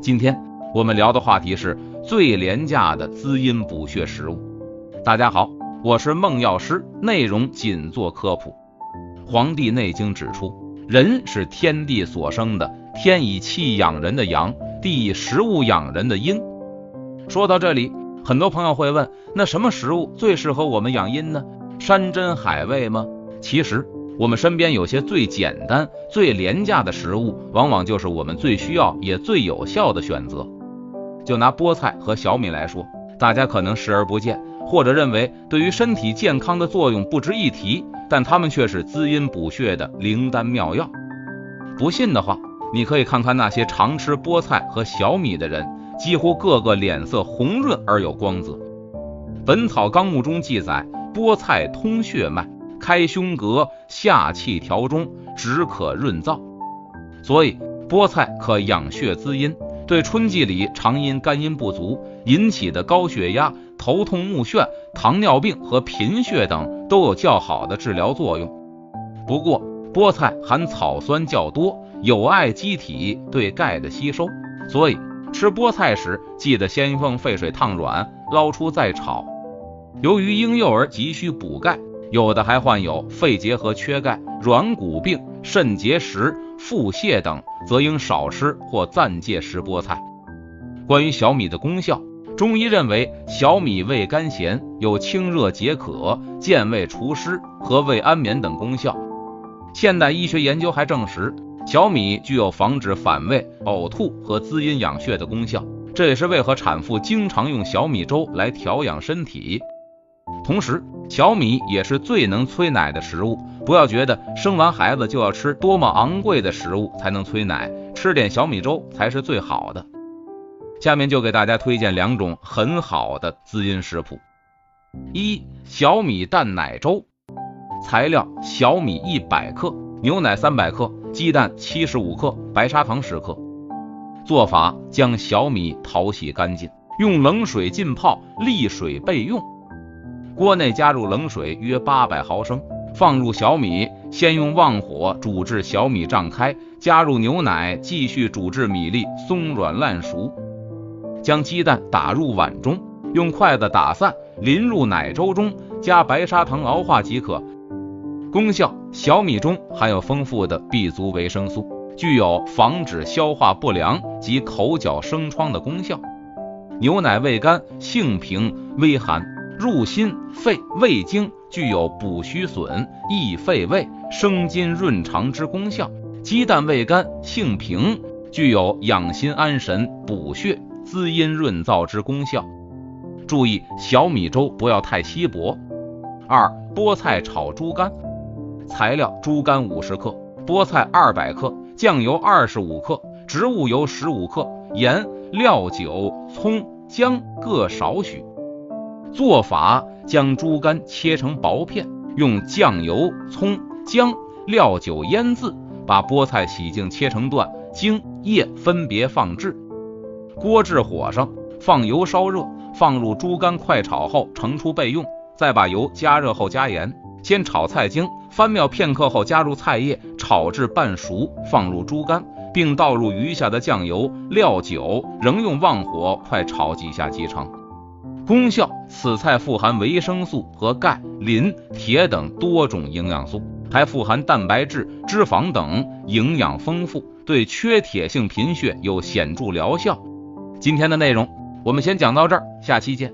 今天我们聊的话题是最廉价的滋阴补血食物。大家好，我是孟药师，内容仅做科普。《黄帝内经》指出，人是天地所生的，天以气养人的阳，地以食物养人的阴。说到这里，很多朋友会问，那什么食物最适合我们养阴呢？山珍海味吗？其实。我们身边有些最简单、最廉价的食物，往往就是我们最需要也最有效的选择。就拿菠菜和小米来说，大家可能视而不见，或者认为对于身体健康的作用不值一提，但它们却是滋阴补血的灵丹妙药。不信的话，你可以看看那些常吃菠菜和小米的人，几乎个个脸色红润而有光泽。《本草纲目》中记载，菠菜通血脉。开胸膈，下气调中，止渴润燥，所以菠菜可养血滋阴，对春季里常因肝阴不足引起的高血压、头痛目眩、糖尿病和贫血等都有较好的治疗作用。不过，菠菜含草酸较多，有碍机体对钙的吸收，所以吃菠菜时记得先用沸水烫软，捞出再炒。由于婴幼儿急需补钙。有的还患有肺结核、缺钙、软骨病、肾结石、腹泻等，则应少吃或暂戒食菠菜。关于小米的功效，中医认为小米味甘咸，有清热解渴、健胃除湿和胃安眠等功效。现代医学研究还证实，小米具有防止反胃、呕吐和滋阴养血的功效。这也是为何产妇经常用小米粥来调养身体。同时，小米也是最能催奶的食物。不要觉得生完孩子就要吃多么昂贵的食物才能催奶，吃点小米粥才是最好的。下面就给大家推荐两种很好的滋阴食谱：一、小米蛋奶粥。材料：小米一百克，牛奶三百克，鸡蛋七十五克，白砂糖十克。做法：将小米淘洗干净，用冷水浸泡，沥水备用。锅内加入冷水约八百毫升，放入小米，先用旺火煮至小米胀开，加入牛奶，继续煮至米粒松软烂熟。将鸡蛋打入碗中，用筷子打散，淋入奶粥中，加白砂糖熬化即可。功效：小米中含有丰富的 B 族维生素，具有防止消化不良及口角生疮的功效。牛奶味甘，性平，微寒。入心、肺、胃经，具有补虚损、益肺胃、生津润肠之功效。鸡蛋味甘，性平，具有养心安神、补血、滋阴润燥之功效。注意，小米粥不要太稀薄。二、菠菜炒猪肝。材料：猪肝五十克，菠菜二百克，酱油二十五克，植物油十五克，盐、料酒、葱、姜各少许。做法：将猪肝切成薄片，用酱油、葱、姜、料酒腌制，把菠菜洗净切成段，茎叶分别放置。锅至火上，放油烧热，放入猪肝快炒后盛出备用。再把油加热后加盐，先炒菜茎，翻面片刻后加入菜叶，炒至半熟，放入猪肝，并倒入余下的酱油、料酒，仍用旺火快炒几下即成。功效：此菜富含维生素和钙、磷、铁等多种营养素，还富含蛋白质、脂肪等，营养丰富，对缺铁性贫血有显著疗效。今天的内容我们先讲到这儿，下期见。